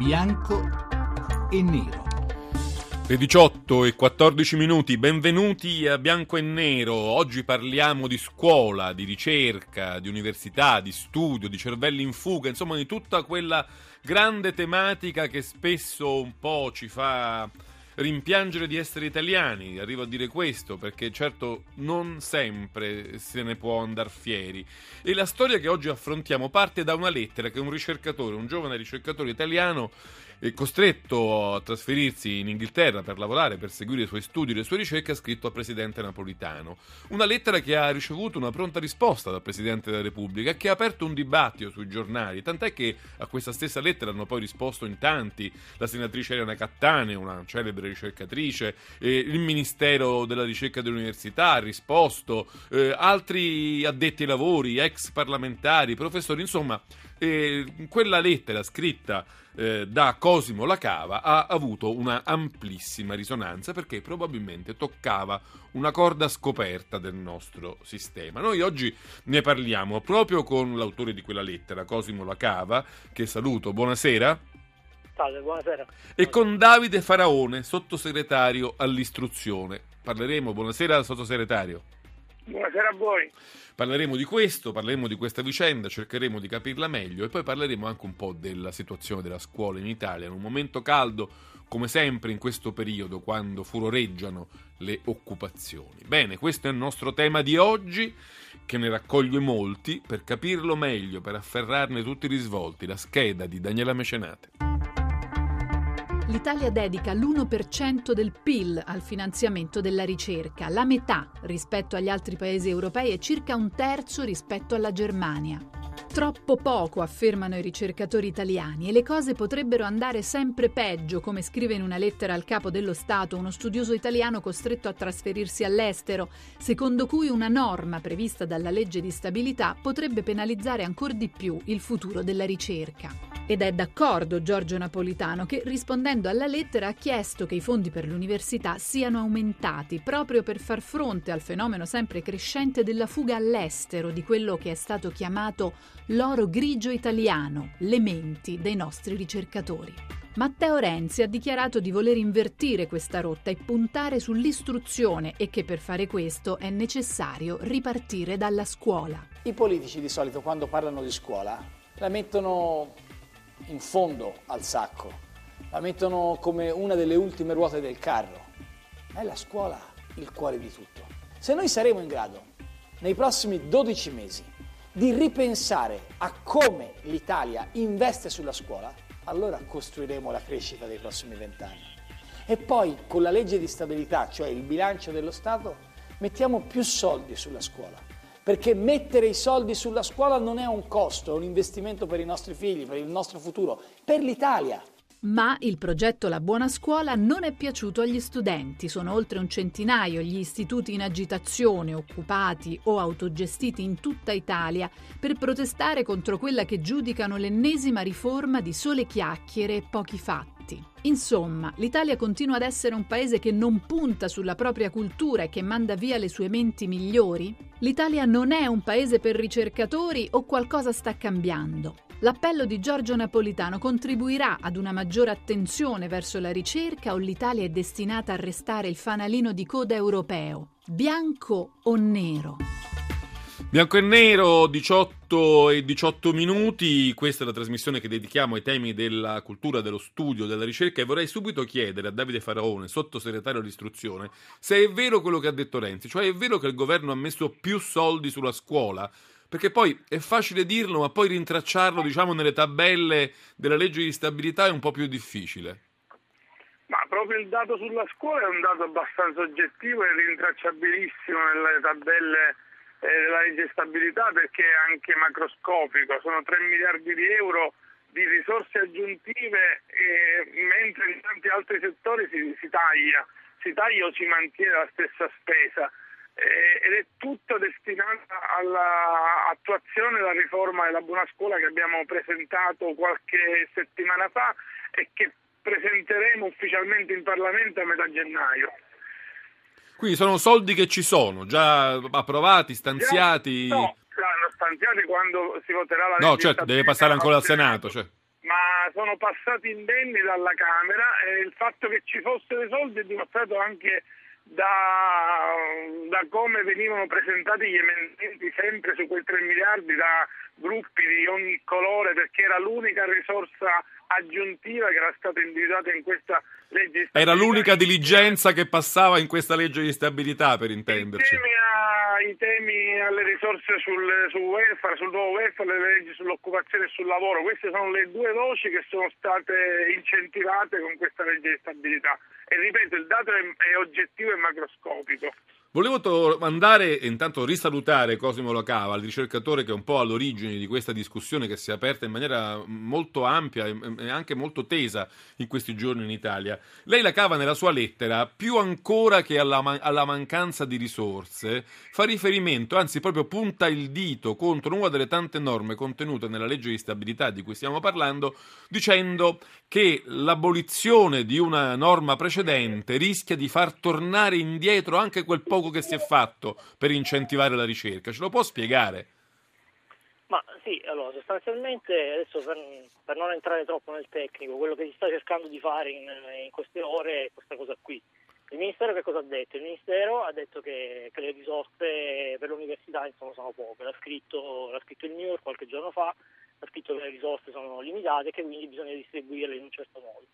bianco e nero. Le 18 e 14 minuti, benvenuti a Bianco e Nero. Oggi parliamo di scuola, di ricerca, di università, di studio, di cervelli in fuga, insomma di tutta quella grande tematica che spesso un po' ci fa rimpiangere di essere italiani, arrivo a dire questo perché certo non sempre se ne può andare fieri. E la storia che oggi affrontiamo parte da una lettera che un ricercatore, un giovane ricercatore italiano, costretto a trasferirsi in Inghilterra per lavorare, per seguire i suoi studi e le sue ricerche, ha scritto al presidente napolitano. Una lettera che ha ricevuto una pronta risposta dal presidente della Repubblica che ha aperto un dibattito sui giornali, tant'è che a questa stessa lettera hanno poi risposto in tanti, la senatrice Elena Cattane, una celebre ricercatrice, eh, il Ministero della Ricerca dell'Università ha risposto, eh, altri addetti ai lavori, ex parlamentari, professori, insomma, eh, quella lettera scritta eh, da Cosimo Lacava ha avuto una amplissima risonanza perché probabilmente toccava una corda scoperta del nostro sistema. Noi oggi ne parliamo proprio con l'autore di quella lettera, Cosimo Lacava, che saluto. Buonasera. Salve, buonasera. E con Davide Faraone, sottosegretario all'istruzione. Parleremo, buonasera sottosegretario. Buonasera a voi. Parleremo di questo, parleremo di questa vicenda, cercheremo di capirla meglio e poi parleremo anche un po' della situazione della scuola in Italia, in un momento caldo, come sempre in questo periodo, quando furoreggiano le occupazioni. Bene, questo è il nostro tema di oggi, che ne raccoglie molti, per capirlo meglio, per afferrarne tutti i risvolti, la scheda di Daniela Mecenate l'Italia dedica l'1% del PIL al finanziamento della ricerca, la metà rispetto agli altri paesi europei e circa un terzo rispetto alla Germania. Troppo poco, affermano i ricercatori italiani, e le cose potrebbero andare sempre peggio, come scrive in una lettera al capo dello Stato uno studioso italiano costretto a trasferirsi all'estero, secondo cui una norma prevista dalla legge di stabilità potrebbe penalizzare ancora di più il futuro della ricerca. Ed è d'accordo Giorgio Napolitano che, rispondendo alla lettera, ha chiesto che i fondi per l'università siano aumentati proprio per far fronte al fenomeno sempre crescente della fuga all'estero di quello che è stato chiamato l'oro grigio italiano, le menti dei nostri ricercatori. Matteo Renzi ha dichiarato di voler invertire questa rotta e puntare sull'istruzione e che per fare questo è necessario ripartire dalla scuola. I politici di solito quando parlano di scuola la mettono in fondo al sacco, la mettono come una delle ultime ruote del carro. È la scuola il cuore di tutto. Se noi saremo in grado nei prossimi 12 mesi di ripensare a come l'Italia investe sulla scuola, allora costruiremo la crescita dei prossimi vent'anni. E poi con la legge di stabilità, cioè il bilancio dello Stato, mettiamo più soldi sulla scuola. Perché mettere i soldi sulla scuola non è un costo, è un investimento per i nostri figli, per il nostro futuro, per l'Italia. Ma il progetto La Buona Scuola non è piaciuto agli studenti. Sono oltre un centinaio gli istituti in agitazione, occupati o autogestiti in tutta Italia per protestare contro quella che giudicano l'ennesima riforma di sole chiacchiere e pochi fatti. Insomma, l'Italia continua ad essere un paese che non punta sulla propria cultura e che manda via le sue menti migliori? L'Italia non è un paese per ricercatori o qualcosa sta cambiando? L'appello di Giorgio Napolitano contribuirà ad una maggiore attenzione verso la ricerca o l'Italia è destinata a restare il fanalino di coda europeo? Bianco o nero? Bianco e nero, 18 e 18 minuti, questa è la trasmissione che dedichiamo ai temi della cultura, dello studio, della ricerca e vorrei subito chiedere a Davide Faraone, sottosegretario all'istruzione, se è vero quello che ha detto Renzi, cioè è vero che il governo ha messo più soldi sulla scuola, perché poi è facile dirlo, ma poi rintracciarlo, diciamo, nelle tabelle della legge di stabilità è un po' più difficile. Ma proprio il dato sulla scuola è un dato abbastanza oggettivo e rintracciabilissimo nelle tabelle eh, della legge di stabilità perché è anche macroscopico, sono 3 miliardi di euro di risorse aggiuntive mentre in tanti altri settori si, si taglia, si taglia o si mantiene la stessa spesa ed è tutta destinata all'attuazione della riforma della buona scuola che abbiamo presentato qualche settimana fa e che presenteremo ufficialmente in Parlamento a metà gennaio. Quindi sono soldi che ci sono, già approvati, stanziati? No, saranno stanziati quando si voterà la legge. No, certo, deve passare ancora al Senato. Cioè. Ma sono passati indenni dalla Camera e il fatto che ci fossero i soldi è dimostrato anche da, da, come venivano presentati gli emendamenti sempre su quei 3 miliardi da gruppi di ogni colore perché era l'unica risorsa aggiuntiva che era stata individuata in questa legge di stabilità. Era l'unica diligenza che passava in questa legge di stabilità per intenderci. Insieme ai temi, alle risorse sul, sul welfare, sul nuovo welfare, le leggi sull'occupazione e sul lavoro, queste sono le due voci che sono state incentivate con questa legge di stabilità. E ripeto, il dato è, è oggettivo e macroscopico. Volevo to- andare e intanto risalutare Cosimo Locava, il ricercatore che è un po' all'origine di questa discussione che si è aperta in maniera molto ampia e anche molto tesa in questi giorni in Italia. Lei la cava nella sua lettera, più ancora che alla, man- alla mancanza di risorse, fa riferimento, anzi proprio punta il dito contro una delle tante norme contenute nella legge di stabilità di cui stiamo parlando, dicendo che l'abolizione di una norma precedente rischia di far tornare indietro anche quel po' poco che si è fatto per incentivare la ricerca. Ce lo può spiegare? Ma sì, allora sostanzialmente adesso per, per, non entrare troppo nel tecnico, quello che si sta cercando di fare in, in, queste ore è questa cosa qui. Il Ministero che cosa ha detto? Il Ministero ha detto che, che le risorse per l'università insomma, sono poche, l'ha scritto, l'ha scritto il New York qualche giorno fa, ha scritto che le risorse sono limitate e che quindi bisogna distribuirle in un certo modo.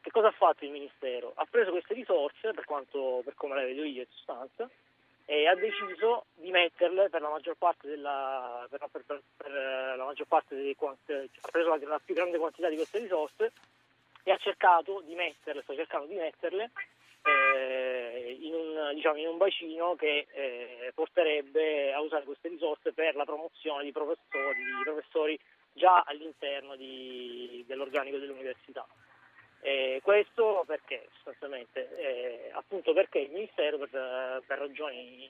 Che cosa ha fatto il Ministero? Ha preso queste risorse, per, quanto, per come le vedo io in sostanza, e ha deciso di metterle per la maggior parte della, per, per, per la maggior parte dei, ha preso la, la, più grande quantità di queste risorse e ha cercato di metterle, sta cercando di metterle eh, in, un, diciamo, in, un, bacino che eh, porterebbe a usare queste risorse per la promozione di professori, di professori già all'interno di, dell'organico dell'università. Eh, questo perché sostanzialmente eh, appunto perché il Ministero per, per, ragioni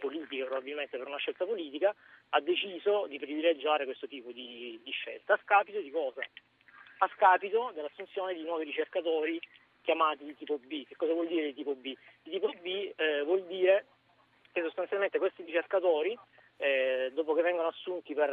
politiche, probabilmente per una scelta politica, ha deciso di privilegiare questo tipo di, di scelta. A scapito di cosa? A scapito dell'assunzione di nuovi ricercatori chiamati di tipo B. Che cosa vuol dire di tipo B? Di tipo B eh, vuol dire che sostanzialmente questi ricercatori eh, dopo che vengono assunti per,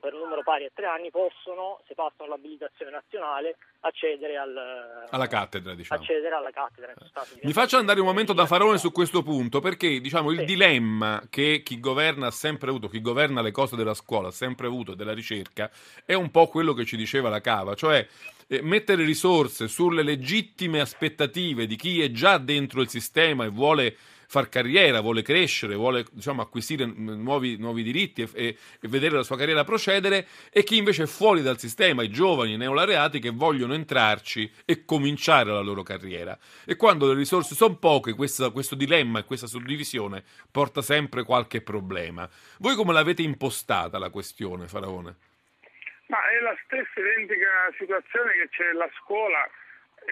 per, un numero pari a tre anni, possono, se passano l'abilitazione nazionale, accedere al, alla cattedra. Diciamo. Accedere alla cattedra Mi faccio andare un momento da Farone su questo punto, perché diciamo, il sì. dilemma che chi governa ha sempre avuto, chi governa le cose della scuola ha sempre avuto della ricerca, è un po' quello che ci diceva la Cava, cioè eh, mettere risorse sulle legittime aspettative di chi è già dentro il sistema e vuole far carriera, vuole crescere, vuole diciamo, acquisire nuovi, nuovi diritti e, e, vedere la sua carriera procedere, e chi invece è fuori dal sistema, i giovani i neolaureati che vogliono entrarci e cominciare la loro carriera. E quando le risorse sono poche, questo, questo dilemma e questa suddivisione porta sempre qualche problema. Voi come l'avete impostata la questione, Faraone? Ma è la stessa identica situazione che c'è nella scuola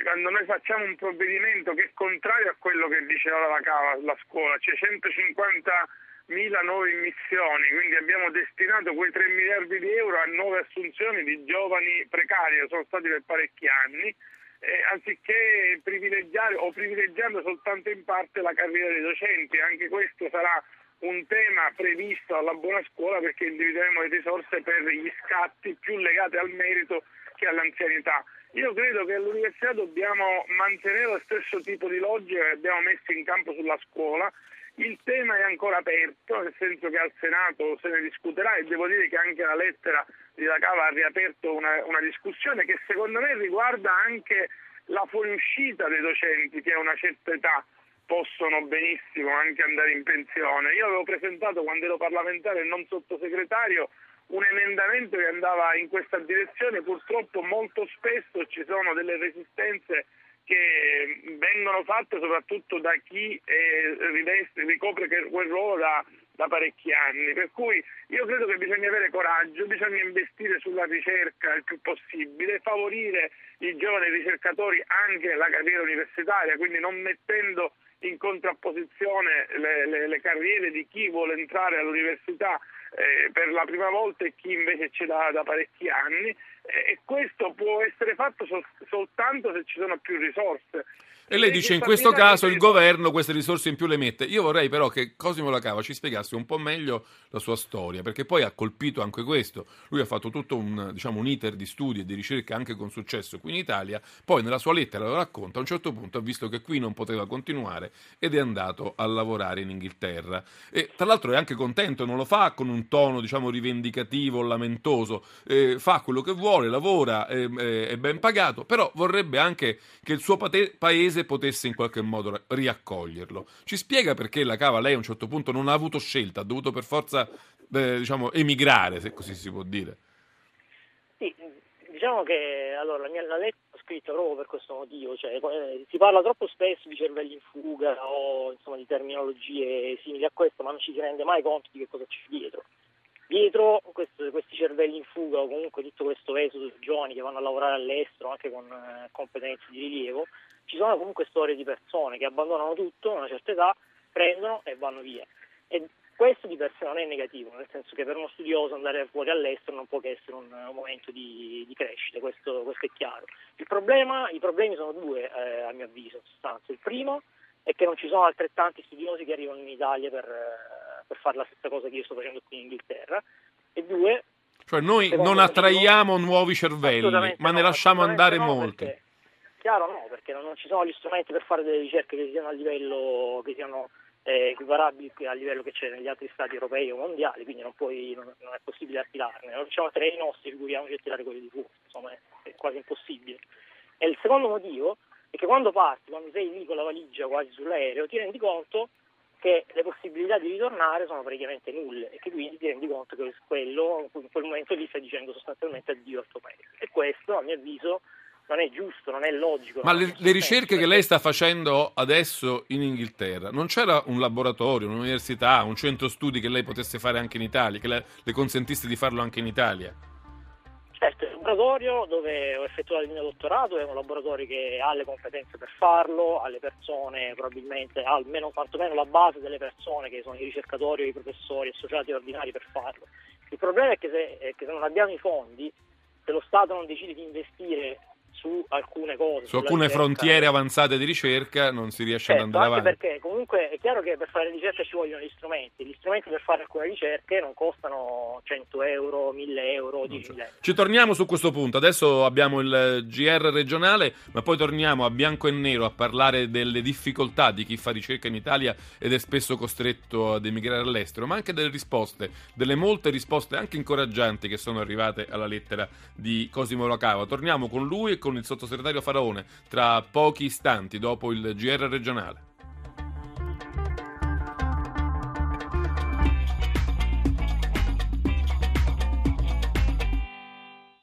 quando noi facciamo un provvedimento che è contrario a quello che diceva la Cava, la scuola, c'è 150 mila nuove immissioni, quindi abbiamo destinato quei 3 miliardi di euro a nuove assunzioni di giovani precari che sono stati per parecchi anni, eh, anziché privilegiare o privilegiando soltanto in parte la carriera dei docenti, anche questo sarà un tema previsto alla buona scuola perché individueremo le risorse per gli scatti più legati al merito che all'anzianità. Io credo che all'università dobbiamo mantenere lo stesso tipo di logica che abbiamo messo in campo sulla scuola. Il tema è ancora aperto, nel senso che al Senato se ne discuterà e devo dire che anche la lettera di La Cava ha riaperto una, una discussione che secondo me riguarda anche la fuoriuscita dei docenti che a una certa età possono benissimo anche andare in pensione. Io avevo presentato quando ero parlamentare e non sottosegretario un emendamento che andava in questa direzione, purtroppo molto spesso ci sono delle resistenze che vengono fatte soprattutto da chi eh, riveste, ricopre quel ruolo da, da, parecchi anni. Per cui io credo che bisogna avere coraggio, bisogna investire sulla ricerca il più possibile, favorire i giovani ricercatori anche nella carriera universitaria, quindi non mettendo in contrapposizione le, le, le carriere di chi vuole entrare all'università eh, per la prima volta e chi invece ce l'ha da parecchi anni, e questo può essere fatto sol- soltanto se ci sono più risorse. E lei dice in questo caso il governo queste risorse in più le mette. Io vorrei però che Cosimo Lacava ci spiegasse un po' meglio la sua storia, perché poi ha colpito anche questo. Lui ha fatto tutto un, diciamo, un iter di studi e di ricerca anche con successo qui in Italia, poi nella sua lettera lo racconta, a un certo punto ha visto che qui non poteva continuare ed è andato a lavorare in Inghilterra. E tra l'altro è anche contento, non lo fa con un tono diciamo rivendicativo, lamentoso, eh, fa quello che vuole, lavora, eh, eh, è ben pagato, però vorrebbe anche che il suo pate- paese paese potesse in qualche modo riaccoglierlo. Ci spiega perché la cava lei a un certo punto non ha avuto scelta, ha dovuto per forza eh, diciamo, emigrare, se così si può dire. Sì, diciamo che allora, la mia la lettera è scritta proprio per questo motivo, cioè, eh, si parla troppo spesso di cervelli in fuga o insomma, di terminologie simili a questo, ma non ci si rende mai conto di che cosa c'è dietro. Dietro questo, questi cervelli in fuga o comunque tutto questo esodo di giovani che vanno a lavorare all'estero anche con eh, competenze di rilievo, ci sono comunque storie di persone che abbandonano tutto a una certa età, prendono e vanno via. E questo di per sé non è negativo, nel senso che per uno studioso andare fuori all'estero non può che essere un, un momento di, di crescita, questo, questo, è chiaro. Problema, I problemi sono due, eh, a mio avviso, in sostanza. Il primo è che non ci sono altrettanti studiosi che arrivano in Italia per, eh, per fare la stessa cosa che io sto facendo qui in Inghilterra. E due, cioè noi non attraiamo nuovi cervelli, ma ne lasciamo andare no, molti. Perché, chiaro no, perché non, ci sono gli strumenti per fare delle ricerche che siano a livello che siano eh, equiparabili al livello che c'è negli altri stati europei o mondiali, quindi non, puoi, non, non è possibile attirarne. Non riusciamo a tirare i nostri, figuriamoci a tirare quelli di fuori, insomma è, è quasi impossibile. E il secondo motivo è che quando parti, quando sei lì con la valigia quasi sull'aereo, ti rendi conto che le possibilità di ritornare sono praticamente nulle e che quindi ti rendi conto che quello, in quel momento lì stai dicendo sostanzialmente addio al tuo paese. E questo, a mio avviso, non è giusto, non è logico. Ma le, le, ricerche che lei sta facendo adesso in Inghilterra, non c'era un laboratorio, un'università, un centro studi che lei potesse fare anche in Italia, che le, le consentisse di farlo anche in Italia? Laboratorio dove ho effettuato il mio dottorato è un laboratorio che ha le competenze per farlo, ha le persone probabilmente, ha almeno quantomeno la base delle persone che sono i ricercatori o i professori associati ordinari per farlo. Il problema è che se, è che se non abbiamo i fondi, se lo Stato non decide di investire su alcune cose. Su alcune ricerca, frontiere avanzate di ricerca non si riesce certo, ad andare avanti. perché comunque è chiaro che per fare ricerca ci vogliono gli strumenti. Gli strumenti per fare alcune ricerche non costano 100 euro, 1000 euro, 10.000 euro. Ci torniamo su questo punto. Adesso abbiamo il GR regionale, ma poi torniamo a bianco e nero a parlare delle difficoltà di chi fa ricerca in Italia ed è spesso costretto ad emigrare all'estero, ma anche delle risposte, delle molte risposte anche incoraggianti che sono arrivate alla lettera di Cosimo Lacava. Torniamo con lui e con con il sottosegretario Faraone tra pochi istanti dopo il GR regionale.